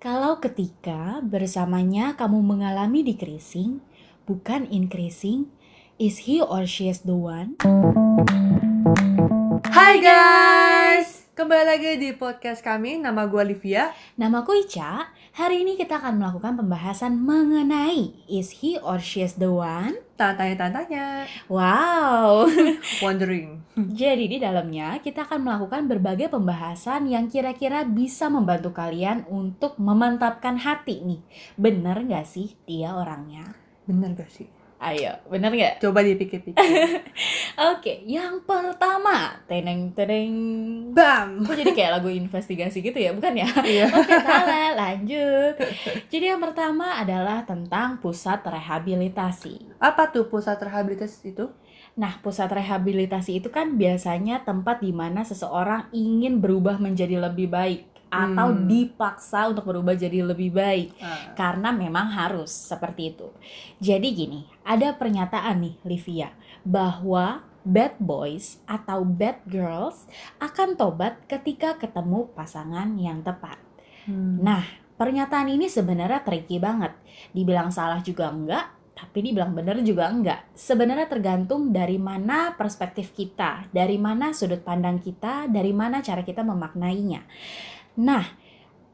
Kalau ketika bersamanya kamu mengalami decreasing, bukan increasing, is he or she is the one? Hai guys, kembali lagi di podcast kami. Nama gue Olivia. Namaku Ica. Hari ini kita akan melakukan pembahasan mengenai is he or she is the one? Tanya-tanya, Wow. wondering. Jadi di dalamnya kita akan melakukan berbagai pembahasan yang kira-kira bisa membantu kalian untuk memantapkan hati nih. Bener gak sih dia orangnya? Bener gak sih? Ayo, bener gak? Coba dipikir-pikir. Oke, yang pertama, teneng teneng. Bam. Kok jadi kayak lagu investigasi gitu ya, bukan ya? Iya. Oke, salah. Lanjut. Jadi yang pertama adalah tentang pusat rehabilitasi. Apa tuh pusat rehabilitasi itu? Nah, pusat rehabilitasi itu kan biasanya tempat di mana seseorang ingin berubah menjadi lebih baik atau Hmm. dipaksa untuk berubah jadi lebih baik Ah, karena memang harus seperti itu. Jadi gini, ada pernyataan nih Livia bahwa bad boys atau bad girls akan tobat ketika ketemu pasangan yang tepat. hmm. Nah, pernyataan ini sebenarnya tricky banget. Dibilang salah juga enggak, tapi dibilang benar juga enggak. Sebenarnya tergantung dari mana perspektif kita, dari mana sudut pandang kita, dari mana cara kita memaknainya. Nah,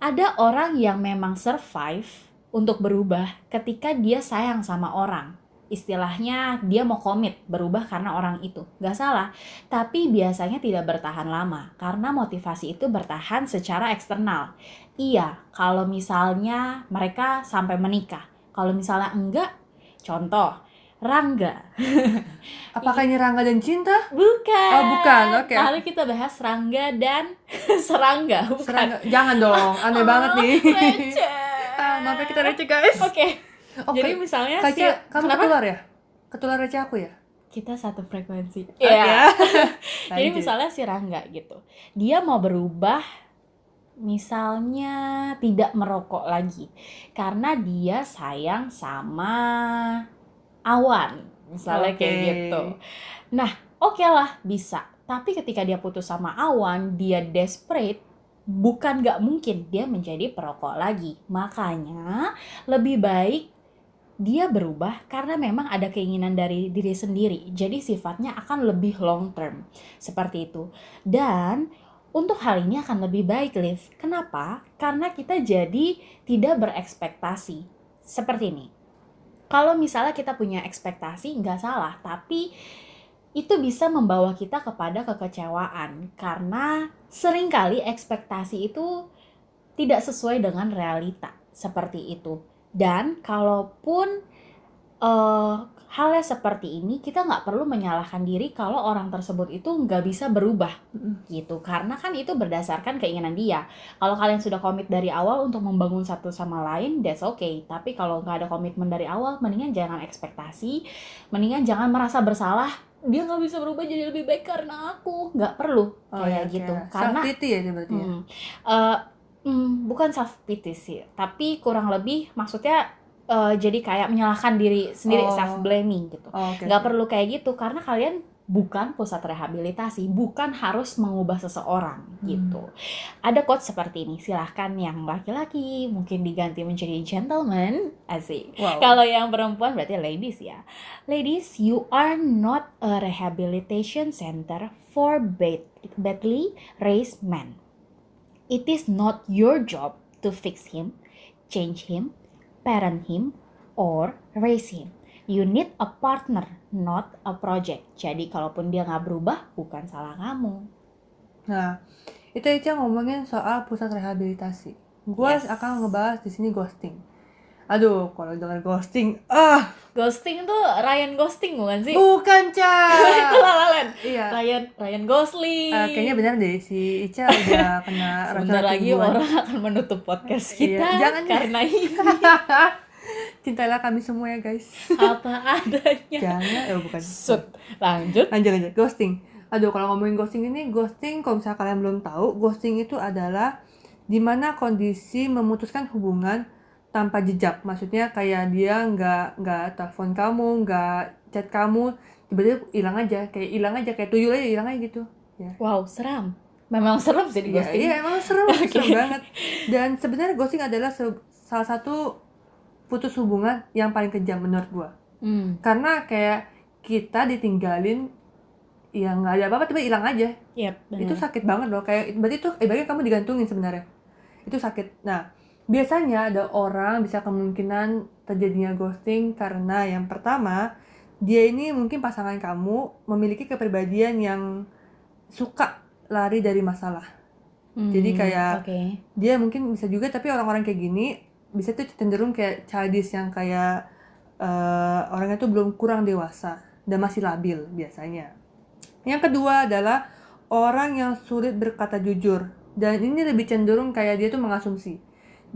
ada orang yang memang survive untuk berubah ketika dia sayang sama orang. Istilahnya dia mau komit berubah karena orang itu. Gak salah, tapi biasanya tidak bertahan lama karena motivasi itu bertahan secara eksternal. Iya, kalau misalnya mereka sampai menikah. Kalau misalnya enggak, contoh, Rangga. Apakah ini Rangga dan Cinta? Bukan. Oh, bukan, oke. Hari kita bahas Rangga dan Serangga, bukan. Serangga. Jangan dong, aneh banget nih. Oh, receh. Ah, maaf ya kita receh guys. Oke. Oke. Jadi misalnya Kak si kamu Kenapa? ketular ya? Ketular receh aku ya? kita satu frekuensi. Iya. Jadi Lanjut. misalnya si Rangga gitu. Dia mau berubah misalnya tidak merokok lagi karena dia sayang sama awan. Misalnya kayak Oke. gitu. Nah, oke lah bisa. Tapi ketika dia putus sama awan, dia desperate bukan gak mungkin dia menjadi perokok lagi. Makanya lebih baik dia berubah karena memang ada keinginan dari diri sendiri. Jadi sifatnya akan lebih long term. Seperti itu. Dan untuk hal ini akan lebih baik, Liv. Kenapa? Karena kita jadi tidak berekspektasi. Seperti ini. Kalau misalnya kita punya ekspektasi, nggak salah. Tapi itu bisa membawa kita kepada kekecewaan. Karena sering kali ekspektasi itu tidak sesuai dengan realita. Seperti itu. Dan kalaupun eh halnya seperti ini, kita nggak perlu menyalahkan diri kalau orang tersebut itu nggak bisa berubah gitu. Karena kan itu berdasarkan keinginan dia. Kalau kalian sudah komit dari awal untuk membangun satu sama lain, that's okay. Tapi kalau nggak ada komitmen dari awal, mendingan jangan ekspektasi, mendingan jangan merasa bersalah. Dia nggak bisa berubah jadi lebih baik karena aku nggak perlu Oh, kayak ya, gitu. Karena self-pity ya ini berarti ya? Hmm. Eh, hmm, bukan self pity sih, tapi kurang lebih maksudnya eh, jadi kayak menyalahkan diri sendiri, Oh. self blaming gitu. Oh, Nggak oke. perlu kayak gitu karena kalian bukan pusat rehabilitasi, bukan harus mengubah seseorang Hmm. gitu. Ada quote seperti ini, silahkan yang laki-laki mungkin diganti menjadi gentleman, asik. Wow. Kalau yang perempuan berarti ladies ya. Ladies, you are not a rehabilitation center for bad, badly raised men. It is not your job to fix him, change him, parent him, or raise him. You need a partner, not a project. Jadi kalaupun dia nggak berubah, bukan salah kamu. Nah, itu Ica ngomongin soal pusat rehabilitasi. Gua Yes. akan ngebahas di sini ghosting. Aduh, kalau dengar ghosting, ah, Ghosting tuh Ryan Ghosting bukan sih? bukan Ca. Itu La La Land. Iya. Ryan Ryan Gosling. Eh, kayaknya benar deh si Ica udah kena Sebentar lagi orang aakan menutup podcast Iya, kita jangan. karena ini Cintailah kami semua ya guys. apa adanya. Jangan, eh bukan. Sud. Lanjut. Lanjut lanjut. Ghosting. Aduh, kalau ngomongin ghosting ini, ghosting kalau misalnya kalian belum tahu, ghosting itu adalah di mana kondisi memutuskan hubungan tanpa jejak. Maksudnya kayak dia nggak nggak telepon kamu, nggak chat kamu, tiba-tiba hilang aja, kayak hilang aja, kayak tuyul aja hilang aja gitu. Ya. Wow, seram. Memang serem sih di Iya, ghosting. iya emang serem, Oke. serem banget. Dan sebenarnya ghosting adalah se- salah satu putus hubungan yang paling kejam menurut gua. Hmm, Karena kayak kita ditinggalin ya nggak ada apa-apa tiba hilang aja. yep. Itu sakit banget loh. Kayak berarti itu ibaratnya kamu digantungin sebenarnya. Itu sakit. Nah, biasanya ada orang bisa kemungkinan terjadinya ghosting karena yang pertama dia ini mungkin pasangan kamu memiliki kepribadian yang suka lari dari masalah. Hmm, jadi kayak- Oke. dia mungkin bisa juga tapi orang-orang kayak gini bisa tuh cenderung kayak childish yang kayak eh, orangnya tuh belum kurang dewasa dan masih labil biasanya. Yang kedua adalah orang yang sulit berkata jujur dan ini lebih cenderung kayak dia tuh mengasumsi.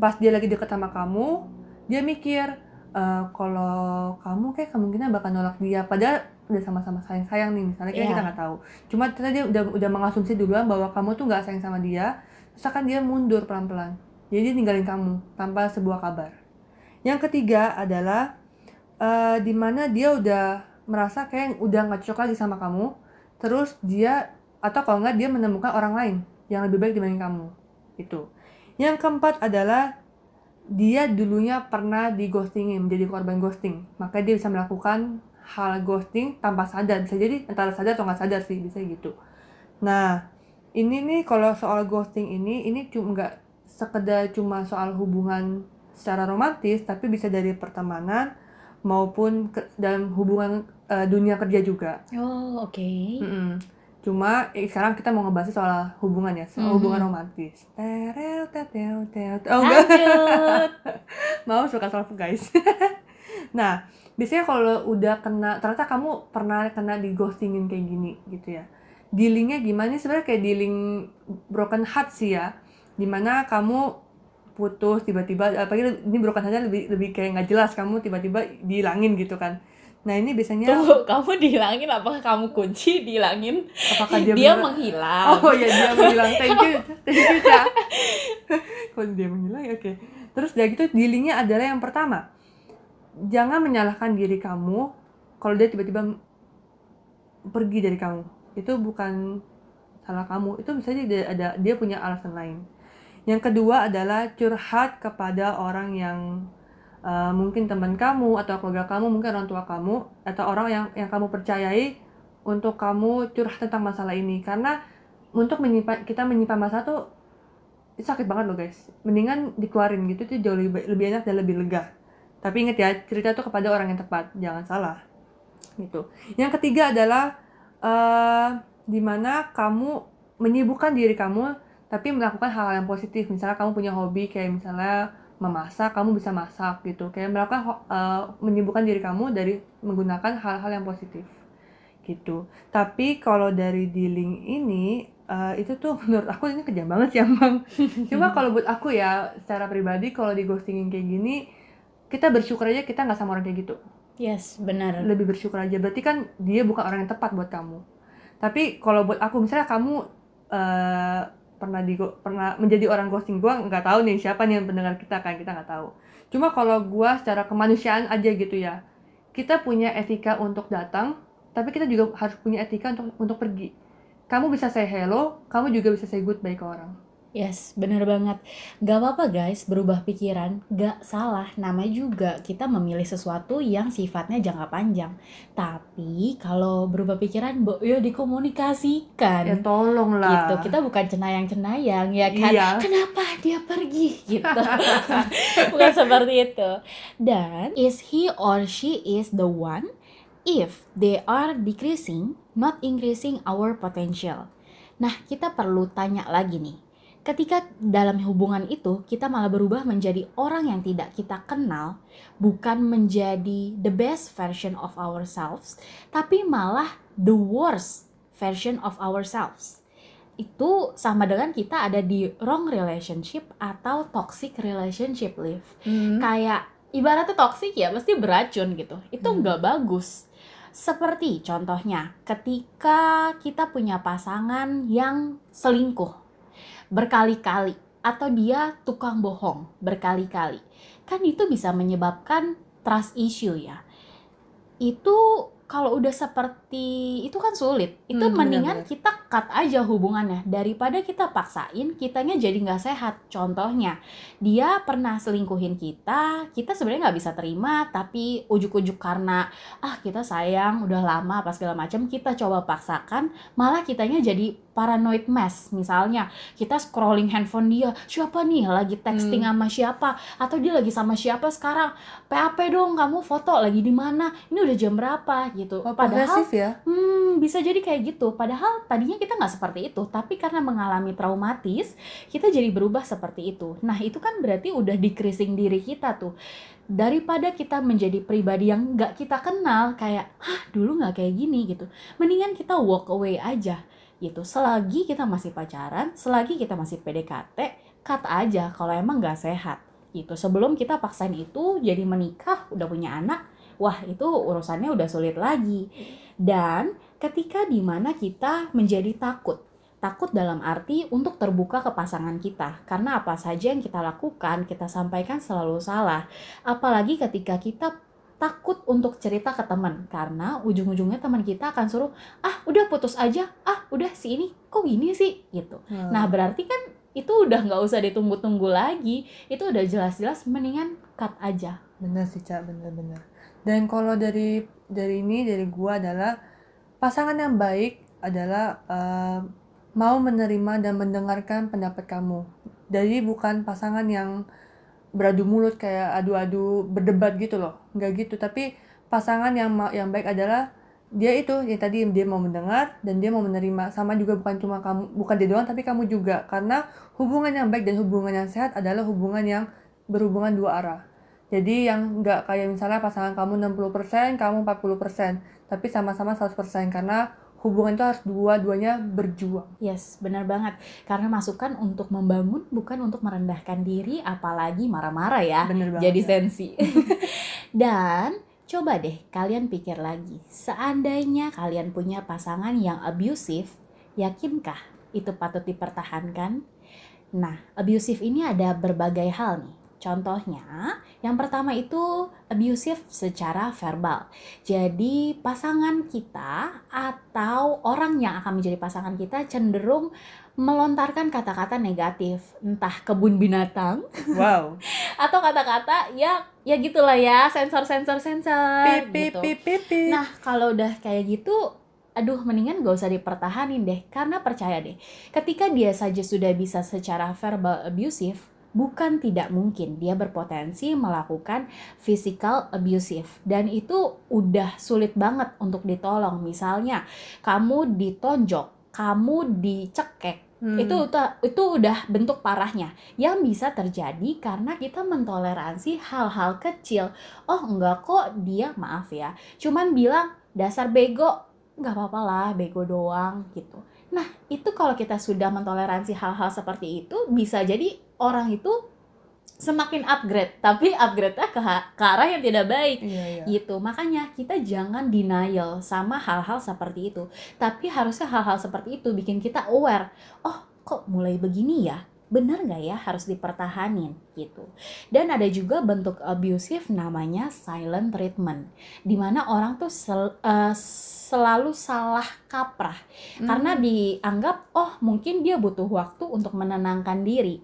Pas dia lagi deket sama kamu, dia mikir eh, kalau kamu kayak kemungkinan bakal nolak dia padahal udah sama-sama sayang-sayang nih misalnya kayak Iya. kita nggak tahu. Cuma ternyata dia udah udah mengasumsi duluan bahwa kamu tuh nggak sayang sama dia, terus akan dia mundur pelan-pelan. Jadi dia ninggalin kamu tanpa sebuah kabar. Yang ketiga adalah eh di mana dia udah merasa kayak udah nggak cocok lagi sama kamu, terus dia atau kalau nggak dia menemukan orang lain yang lebih baik dibanding kamu. Itu. Yang keempat adalah dia dulunya pernah di ghostingin, menjadi korban ghosting. Maka dia bisa melakukan hal ghosting tanpa sadar. Bisa jadi antara sadar atau nggak sadar sih, bisa gitu. Nah, ini nih kalau soal ghosting ini, ini cuma nggak sekedar cuma soal hubungan secara romantis, tapi bisa dari pertemanan maupun ke, dalam hubungan eh, dunia kerja juga. Oh, oke. Mm-mm. Cuma eh, sekarang kita mau ngebahas soal hubungan ya, soal Mhm. hubungan romantis. Tereu, teteu, teu, teu. Oh enggak, mau suka self guys. nah, biasanya kalau udah kena, ternyata kamu pernah kena di ghostingin kayak gini gitu ya. Dealingnya gimana? Ini Sebenarnya kayak dealing broken heart sih ya. Di mana kamu putus tiba-tiba, apalagi ini broken heartnya lebih lebih kayak nggak jelas kamu tiba-tiba dihilangin gitu kan. Nah ini biasanya Tunggu, kamu dihilangin apakah kamu kunci dihilangin? apakah dia, Dia, menghilang. Oh ya dia menghilang. Thank you, thank you Ca. Kalau dia menghilang ya oke. Terus dari gitu dealingnya adalah yang pertama, jangan menyalahkan diri kamu kalau dia tiba-tiba pergi dari kamu. Itu bukan salah kamu. Itu bisa jadi dia ada dia punya alasan lain. Yang kedua adalah curhat kepada orang yang uh, mungkin teman kamu atau keluarga kamu, mungkin orang tua kamu atau orang yang yang kamu percayai untuk kamu curhat tentang masalah ini. Karena untuk menyimpan kita menyimpan masalah tuh itu sakit banget loh guys. Mendingan dikeluarin gitu tuh jauh lebih, lebih enak dan lebih lega. Tapi ingat ya cerita tuh kepada orang yang tepat jangan salah. Gitu. Yang ketiga adalah eh di mana kamu menyibukkan diri kamu tapi melakukan hal-hal yang positif. Misalnya kamu punya hobi kayak misalnya memasak kamu bisa masak gitu. Kayak ho- eh, menyibukkan diri kamu dari menggunakan hal-hal yang positif gitu. Tapi kalau dari dealing ini eh, itu tuh menurut aku ini kejam banget sih emang cuma kalau buat aku ya secara pribadi kalau di ghostingin kayak gini kita bersyukur aja kita nggak sama orang kayak gitu. Yes, benar. lebih bersyukur aja. Berarti kan dia bukan orang yang tepat buat kamu. Tapi kalau buat aku misalnya kamu eh, pernah di pernah menjadi orang ghosting gua nggak tahu nih siapa nih yang pendengar kita kan kita nggak tahu. Cuma kalau gua secara kemanusiaan aja gitu ya kita punya etika untuk datang tapi kita juga harus punya etika untuk untuk pergi. Kamu bisa say hello kamu juga bisa say goodbye ke orang Yes, bener banget. Gak apa-apa guys, berubah pikiran. Gak salah, nama juga kita memilih sesuatu yang sifatnya jangka panjang. Tapi kalau berubah pikiran, bo, yo dikomunikasikan. ya tolong lah gitu kita bukan cenayang-cenayang ya kan Iya. kenapa dia pergi gitu bukan seperti itu dan is he or she is the one if they are decreasing not increasing our potential nah kita perlu tanya lagi nih ketika dalam hubungan itu kita malah berubah menjadi orang yang tidak kita kenal bukan menjadi the best version of ourselves tapi malah the worst version of ourselves. Itu sama dengan kita ada di wrong relationship atau toxic relationship live Hmm. kayak ibaratnya toxic ya pasti beracun gitu. Itu Hmm. nggak bagus. Seperti contohnya ketika kita punya pasangan yang selingkuh berkali-kali atau dia tukang bohong berkali-kali. Kan itu bisa menyebabkan trust issue ya. Itu kalau udah seperti itu kan sulit. Itu Hmm, mendingan benar-benar. kita cut aja hubungannya. Daripada kita paksain kitanya jadi nggak sehat. Contohnya dia pernah selingkuhin kita kita sebenarnya nggak bisa terima tapi ujuk-ujuk karena ah kita sayang udah lama apa segala macam kita coba paksakan malah kitanya jadi paranoid mess. Misalnya kita scrolling handphone dia siapa nih? Lagi texting Hmm. sama siapa? Atau dia lagi sama siapa sekarang? PAP dong kamu foto lagi di mana? Ini udah jam berapa? Gitu. Oh, padahal ya? Hmm, bisa jadi kayak gitu. Padahal tadinya kita nggak seperti itu, tapi karena mengalami traumatis, kita jadi berubah seperti itu. Nah, itu kan berarti udah decreasing diri kita tuh. Daripada kita menjadi pribadi yang nggak kita kenal, kayak, hah dulu nggak kayak gini gitu. Mendingan kita walk away aja gitu. Selagi kita masih pacaran, selagi kita masih PDKT, cut aja kalau emang nggak sehat gitu. Sebelum kita paksain itu jadi menikah, udah punya anak, wah itu urusannya udah sulit lagi. Dan ketika di mana kita menjadi takut. Takut dalam arti untuk terbuka ke pasangan kita. Karena apa saja yang kita lakukan, kita sampaikan selalu salah. Apalagi ketika kita takut untuk cerita ke teman. Karena ujung-ujungnya teman kita akan suruh, ah udah putus aja, ah udah si ini, kok gini sih? Gitu. Hmm. Nah berarti kan itu udah nggak usah ditunggu-tunggu lagi. Itu udah jelas-jelas mendingan cut aja. bener sih cak bener-bener dan kalau dari dari ini dari gua adalah pasangan yang baik adalah eh, mau menerima dan mendengarkan pendapat kamu. Jadi bukan pasangan yang beradu mulut kayak adu-adu berdebat gitu loh. Nggak gitu. Tapi pasangan yang yang baik adalah dia itu ya tadi dia mau mendengar dan dia mau menerima. Sama juga bukan cuma kamu bukan dia doang tapi kamu juga. Karena hubungan yang baik dan hubungan yang sehat adalah hubungan yang berhubungan dua arah. Jadi yang nggak kayak misalnya pasangan kamu 60%, kamu 40%, tapi sama-sama 100% karena hubungan itu harus dua-duanya berjuang. Yes, benar banget. Karena masukan untuk membangun bukan untuk merendahkan diri, apalagi marah-marah ya. Bener banget. Jadi ya. sensi. Dan coba deh kalian pikir lagi, seandainya kalian punya pasangan yang abusive, yakinkah itu patut dipertahankan? Nah, abusive ini ada berbagai hal nih. Contohnya, yang pertama itu abusive secara verbal. Jadi, pasangan kita atau orang yang akan menjadi pasangan kita cenderung melontarkan kata-kata negatif, entah kebun binatang Wow. atau kata-kata ya ya gitulah ya sensor sensor sensor Pip, pip, gitu. pip, pip, pip. Nah kalau udah kayak gitu, aduh mendingan gak usah dipertahanin deh karena percaya deh, ketika dia saja sudah bisa secara verbal abusive, bukan tidak mungkin dia berpotensi melakukan physical abusive. Dan itu udah sulit banget untuk ditolong. Misalnya kamu ditonjok, kamu dicekek, Hmm. itu itu udah bentuk parahnya. Yang bisa terjadi karena kita mentoleransi hal-hal kecil. Oh enggak kok dia maaf ya cuman bilang dasar bego. Nggak apa-apa lah bego doang gitu. Nah itu kalau kita sudah mentoleransi hal-hal seperti itu bisa jadi orang itu semakin upgrade tapi upgrade-nya ke, ke arah yang tidak baik. Iya, iya. gitu. Makanya kita jangan denial sama hal-hal seperti itu. Tapi harusnya hal-hal seperti itu bikin kita aware oh kok mulai begini ya? Benar nggak ya harus dipertahanin? Gitu. Dan ada juga bentuk abusive namanya silent treatment di mana orang tuh sel- eh, selalu salah kaprah. Karena Hmm. dianggap oh mungkin dia butuh waktu untuk menenangkan diri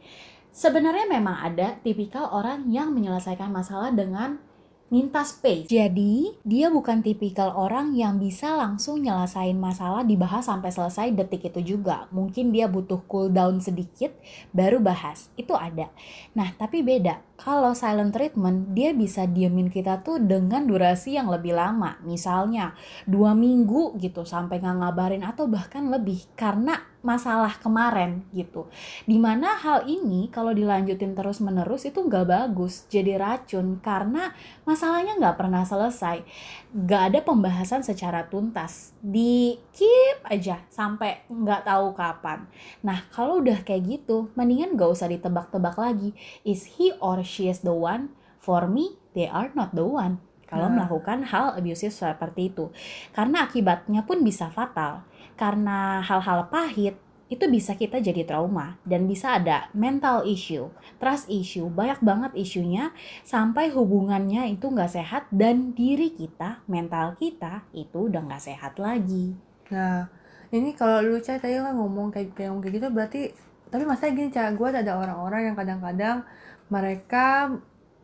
sebenarnya memang ada tipikal orang yang menyelesaikan masalah dengan minta space. Jadi, dia bukan tipikal orang yang bisa langsung nyelesain masalah dibahas sampai selesai detik itu juga. Mungkin dia butuh cool down sedikit baru bahas. Itu ada. Nah, tapi beda. Kalau silent treatment, dia bisa diemin kita tuh dengan durasi yang lebih lama. Misalnya, dua minggu gitu sampai nggak ngabarin atau bahkan lebih karena masalah kemarin gitu. Di mana hal ini kalau dilanjutin terus menerus itu nggak bagus, jadi racun karena masalahnya nggak pernah selesai, nggak ada pembahasan secara tuntas, di keep aja sampai nggak tahu kapan. Nah kalau udah kayak gitu, mendingan nggak usah ditebak-tebak lagi, is he or she is the one? For me, they are not the one. Kalau Nah. melakukan hal abusive seperti itu, karena akibatnya pun bisa fatal karena hal-hal pahit itu bisa kita jadi trauma dan bisa ada mental issue, trust issue, banyak banget isunya sampai hubungannya itu nggak sehat dan diri kita, mental kita itu udah nggak sehat lagi. Nah, ini kalau lu cah tadi kan ngomong kayak ngomong kayak gitu berarti tapi masalah gini cah gue ada orang-orang yang kadang-kadang mereka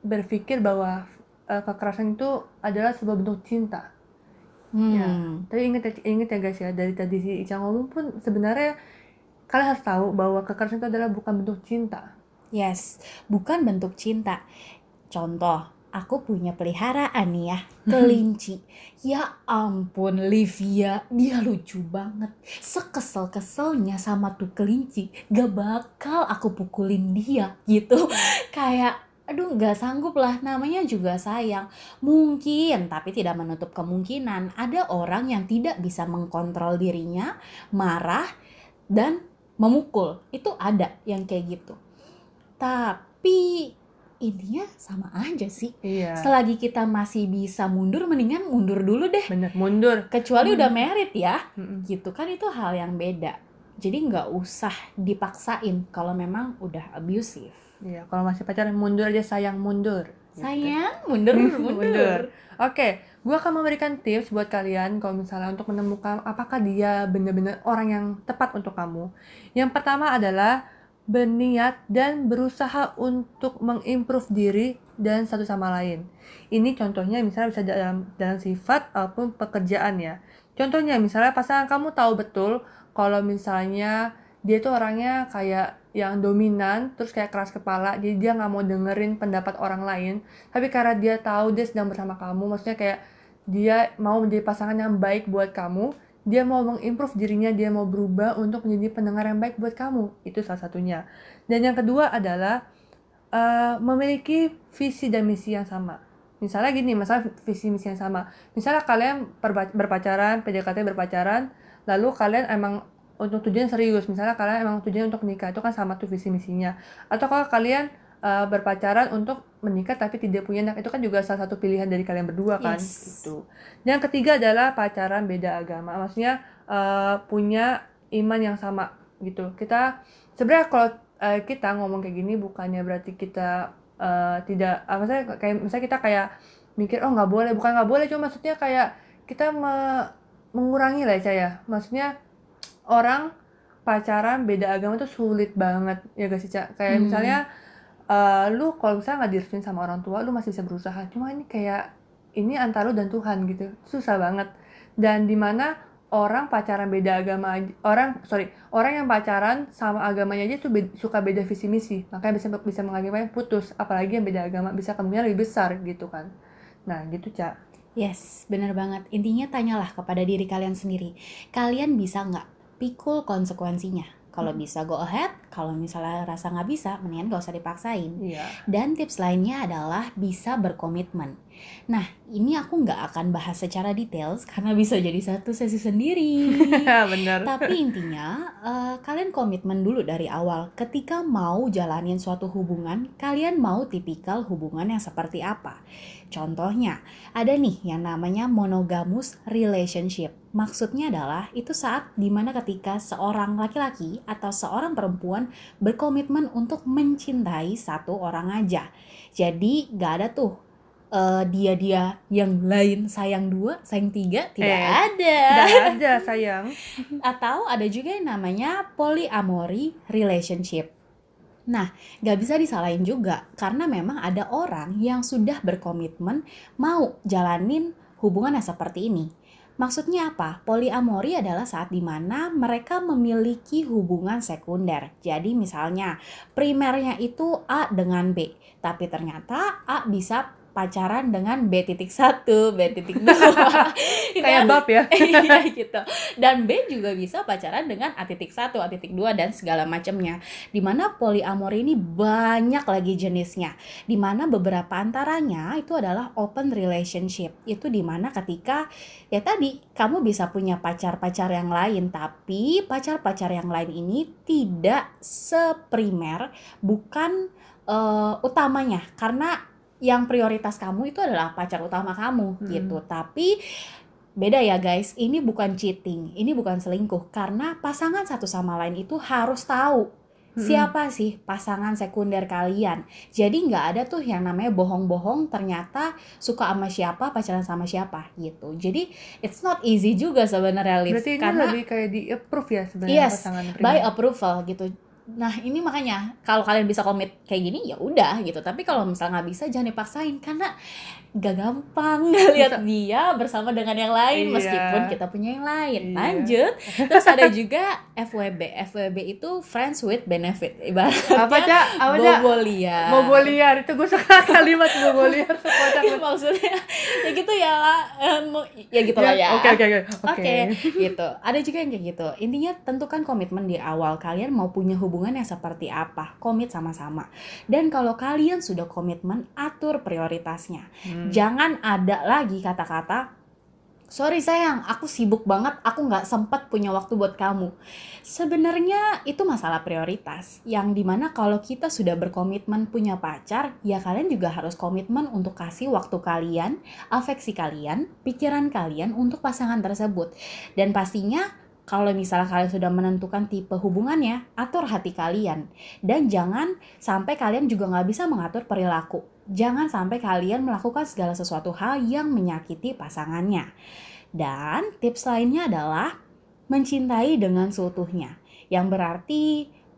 berpikir bahwa uh, kekerasan itu adalah sebuah bentuk cinta Hmm. Ya. Tapi inget ya, inget ya guys ya dari tadi si Ica ngomong pun sebenarnya kalian harus tahu bahwa kekerasan itu adalah bukan bentuk cinta. Yes, bukan bentuk cinta. Contoh, aku punya peliharaan nih ya, kelinci. ya ampun, Livia, dia lucu banget. Sekesel-keselnya sama tuh kelinci, gak bakal aku pukulin dia gitu. Kayak aduh nggak sanggup lah. Namanya juga sayang. Mungkin tapi tidak menutup kemungkinan ada orang yang tidak bisa mengkontrol dirinya marah dan memukul. Itu ada yang kayak gitu. Tapi intinya sama aja sih. Iya. selagi kita masih bisa mundur mendingan mundur dulu deh. Bener mundur. kecuali Hmm. udah merit ya. Mm-mm. gitu kan itu hal yang beda. Jadi nggak usah dipaksain kalau memang udah abusive Iya, kalau masih pacaran mundur aja sayang mundur. Gitu. sayang mundur mundur, Mundur. Oke, gue akan memberikan tips buat kalian kalau misalnya untuk menemukan apakah dia benar-benar orang yang tepat untuk kamu. Yang pertama adalah berniat dan berusaha untuk mengimprove diri dan satu sama lain. Ini contohnya misalnya bisa dalam dalam sifat ataupun pekerjaan ya. Contohnya misalnya pasangan kamu tahu betul kalau misalnya dia tuh orangnya kayak yang dominan terus kayak keras kepala jadi dia nggak mau dengerin pendapat orang lain. Tapi karena dia tahu dia sedang bersama kamu maksudnya kayak dia mau menjadi pasangan yang baik buat kamu dia mau mengimprove dirinya dia mau berubah untuk menjadi pendengar yang baik buat kamu. Itu salah satunya. Dan yang kedua adalah eh, memiliki visi dan misi yang sama. Misalnya gini masalah visi misi yang sama. Misalnya kalian berpacaran PDKT berpacaran lalu kalian emang untuk tujuan serius. Misalnya kalian emang tujuan untuk menikah itu kan sama tuh visi misinya. Atau kalau kalian uh, berpacaran untuk menikah tapi tidak punya anak itu kan juga salah satu pilihan dari kalian berdua kan Yes. gitu. Yang ketiga adalah pacaran beda agama. Maksudnya uh, punya iman yang sama gitu. Kita sebenarnya kalau uh, kita ngomong kayak gini bukannya berarti kita uh, tidak apa saya kayak misalnya kita kayak mikir oh nggak boleh. Bukan nggak boleh cuma maksudnya kayak kita me- mengurangi lah ya Ca, ya. Maksudnya orang pacaran beda agama tuh sulit banget ya gak sih Cak? kayak Hmm. misalnya eh, lu kalau misalnya nggak direstuin sama orang tua lu masih bisa berusaha cuma ini kayak ini antara lu dan Tuhan gitu susah banget dan di mana orang pacaran beda agama orang sorry orang yang pacaran sama agamanya aja tuh be- suka beda visi misi makanya bisa bisa mengakibatkan putus apalagi yang beda agama bisa kemungkinan lebih besar gitu kan nah gitu cak Yes, bener banget. Intinya tanyalah kepada diri kalian sendiri. Kalian bisa nggak pikul konsekuensinya? Kalau Hmm. bisa go ahead, kalau misalnya rasa nggak bisa, mendingan gak usah dipaksain. iya Dan tips lainnya adalah bisa berkomitmen. Nah, ini aku nggak akan bahas secara details karena bisa jadi satu sesi sendiri. bener Tapi intinya, eh, kalian komitmen dulu dari awal. Ketika mau jalanin suatu hubungan, kalian mau tipikal hubungan yang seperti apa? Contohnya, ada nih yang namanya monogamous relationship. Maksudnya adalah itu saat di mana ketika seorang laki-laki atau seorang perempuan berkomitmen untuk mencintai satu orang aja. Jadi gak ada tuh eh, dia-dia yang lain sayang dua, sayang tiga, tidak Eh, ada tidak ada sayang atau ada juga yang namanya polyamory relationship. Nah, gak bisa disalahin juga karena memang ada orang yang sudah berkomitmen mau jalanin hubungan yang seperti ini. Maksudnya apa? Polyamory adalah saat di mana mereka memiliki hubungan sekunder. Jadi misalnya primernya itu A dengan B, tapi ternyata A bisa pacaran dengan B titik satu, B titik dua. Kayak bab ya iya gitu. Dan B juga bisa pacaran dengan A titik satu, A titik dua dan segala macamnya. Di mana poliamori ini banyak lagi jenisnya. Di mana beberapa antaranya itu adalah open relationship. Itu di mana ketika ya tadi kamu bisa punya pacar-pacar yang lain, tapi pacar-pacar yang lain ini tidak seprimer, bukan eh, utamanya karena yang prioritas kamu itu adalah pacar utama kamu Hmm. gitu. Tapi beda ya guys, ini bukan cheating, ini bukan selingkuh karena pasangan satu sama lain itu harus tahu Mm-mm. siapa sih pasangan sekunder kalian. Jadi nggak ada tuh yang namanya bohong-bohong ternyata suka sama siapa, pacaran sama siapa gitu. Jadi it's not easy juga sebenarnya Liv. Berarti ini karena lebih kayak di approve ya sebenarnya Yes, pasangan by pribadi. approval gitu. Nah ini makanya kalau kalian bisa komit kayak gini ya udah gitu. Tapi kalau misalnya nggak bisa jangan dipaksain karena gak gampang lihat dia bersama dengan yang lain Iya. meskipun kita punya yang lain. Iya. Lanjut. Terus ada juga FWB. FWB itu friends with benefit. Ibaratnya Apa cak? Apa cak? bobo liar. Bobo liar itu gue suka kalimat bobo liar sekocak banget. Maksudnya ya gitu ya lah. Ya gitu lah ya. Oke oke oke. Oke, gitu. Ada juga yang kayak gitu. Intinya tentukan komitmen di awal kalian mau punya hubungan yang seperti apa. Komit sama-sama. Dan kalau kalian sudah komitmen, atur prioritasnya. Hmm. Jangan ada lagi kata-kata Sorry sayang, aku sibuk banget, aku nggak sempat punya waktu buat kamu. Sebenarnya itu masalah prioritas, yang di mana kalau kita sudah berkomitmen punya pacar, ya kalian juga harus komitmen untuk kasih waktu kalian, afeksi kalian, pikiran kalian untuk pasangan tersebut. Dan pastinya kalau misalnya kalian sudah menentukan tipe hubungannya, atur hati kalian. Dan jangan sampai kalian juga nggak bisa mengatur perilaku. Jangan sampai kalian melakukan segala sesuatu hal yang menyakiti pasangannya. Dan tips lainnya adalah mencintai dengan seutuhnya. Yang berarti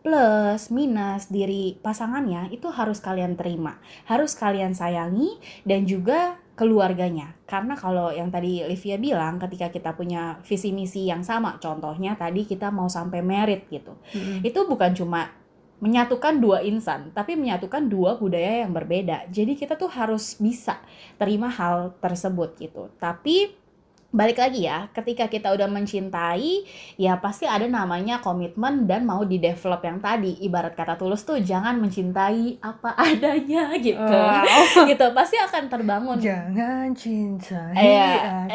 plus minus diri pasangannya itu harus kalian terima, harus kalian sayangi dan juga keluarganya. Karena kalau yang tadi Livia bilang ketika kita punya visi misi yang sama, contohnya tadi kita mau sampai merit gitu. Mm-mm. Itu bukan cuma menyatukan dua insan, tapi menyatukan dua budaya yang berbeda. Jadi kita tuh harus bisa terima hal tersebut gitu. Tapi balik lagi ya, ketika kita udah mencintai, ya pasti ada namanya komitmen dan mau di develop yang tadi. Ibarat kata tulus tuh jangan mencintai apa adanya gitu. Wow. gitu pasti akan terbangun Jangan cintai aku.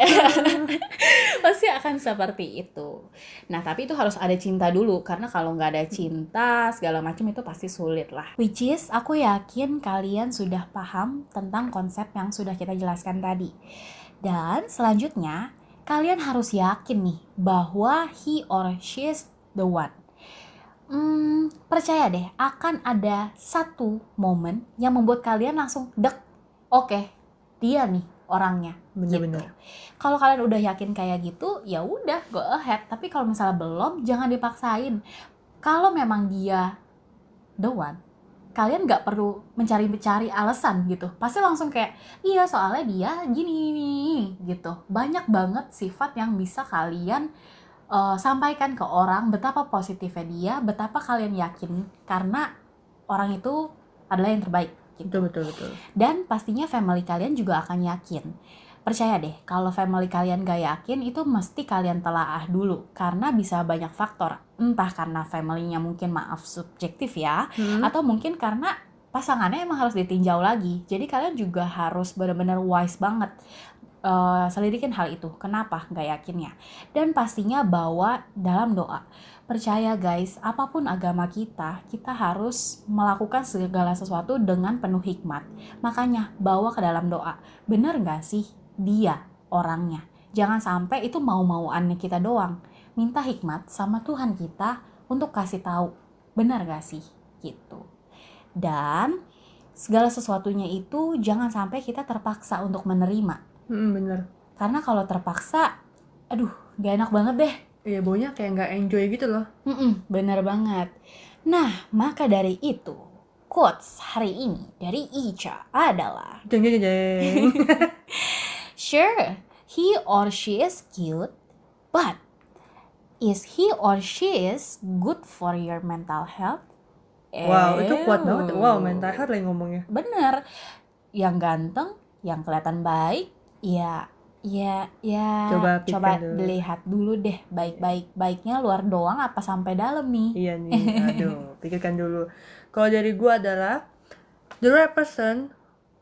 pasti akan seperti itu. Nah, tapi itu harus ada cinta dulu karena kalau nggak ada cinta segala macam itu pasti sulit lah. Which is aku yakin kalian sudah paham tentang konsep yang sudah kita jelaskan tadi. Dan selanjutnya kalian harus yakin nih bahwa he or she is the one. Hmm, percaya deh akan ada satu momen yang membuat kalian langsung dek, oke, dia nih orangnya. Bener-bener. Kalau kalian udah yakin kayak gitu, ya udah go ahead. Tapi kalau misalnya belum, jangan dipaksain. Kalau memang dia the one, kalian nggak perlu mencari-cari alasan gitu. Pasti langsung kayak, iya soalnya dia gini gini gitu. Banyak banget sifat yang bisa kalian uh, sampaikan ke orang betapa positifnya dia, betapa kalian yakin karena orang itu adalah yang terbaik. Gitu Betul betul betul. dan pastinya family kalian juga akan yakin. Percaya deh, kalau family kalian gak yakin itu mesti kalian telaah dulu karena bisa banyak faktor. Entah karena familynya mungkin maaf subjektif ya, Hmm. atau mungkin karena pasangannya emang harus ditinjau lagi. Jadi kalian juga harus benar-benar wise banget eh, selidikin hal itu. Kenapa nggak yakinnya? Dan pastinya bawa dalam doa. Percaya guys, apa pun agama kita, kita harus melakukan segala sesuatu dengan penuh hikmat. Makanya bawa ke dalam doa. Bener nggak sih dia orangnya? Jangan sampai itu mau-mauannya kita doang. Minta hikmat sama Tuhan kita untuk kasih tahu. Benar gak sih? Gitu. Dan segala sesuatunya itu jangan sampai kita terpaksa untuk menerima. Hmm, bener. Karena kalau terpaksa, aduh, gak enak banget deh. Iya baunya kayak nggak enjoy gitu loh. Mm-mm, bener banget. Nah, maka dari itu, quotes hari ini dari Ica adalah jeng jeng, jeng. Sure, he or she is cute, but is he or she is good for your mental health? wow itu kuat banget. Wow Ew. mental health lagi ngomongnya. Bener, yang ganteng, yang kelihatan baik, ya, ya, ya. Coba pikirkan dulu. dilihat dulu deh, baik-baik, baiknya luar doang apa sampai dalam nih? Iya nih. Aduh pikirkan dulu. Kalau dari gua adalah the right person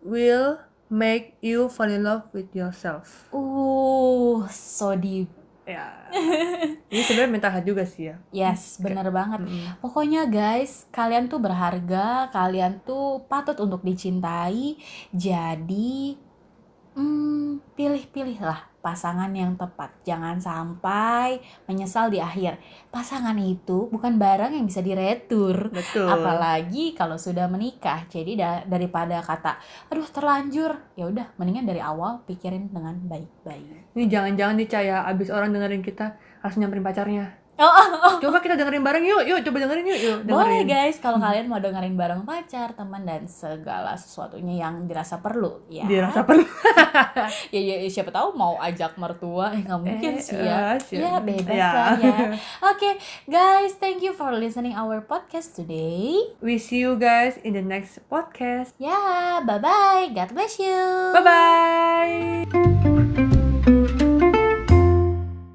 will make you fall in love with yourself. Uh, so deep. Ya. Ini sebenarnya mental health juga sih ya. Yes, bener banget. Mm-mm. Pokoknya guys, kalian tuh berharga, kalian tuh patut untuk dicintai. Jadi, hmm, pilih-pilihlah pasangan yang tepat. Jangan sampai menyesal di akhir. Pasangan itu bukan barang yang bisa diretur. Betul. Apalagi kalau sudah menikah. Jadi da- daripada kata, aduh terlanjur, ya udah mendingan dari awal pikirin dengan baik-baik. Ini jangan-jangan nih Caya, abis orang dengerin kita harus nyamperin pacarnya. Oh, oh, oh. Coba kita dengerin bareng yuk, yuk coba dengerin yuk, yuk Boleh dengerin. guys, kalau kalian mau dengerin bareng pacar, teman dan segala sesuatunya yang dirasa perlu, ya. Dirasa perlu. ya, ya, ya, siapa tahu mau ajak mertua, eh nggak mungkin Eh, sih ya. sih. Ya bebas Ya. lah ya. Oke, guys, thank you for listening our podcast today. We see you guys in the next podcast. Ya, bye bye. God bless you. Bye bye.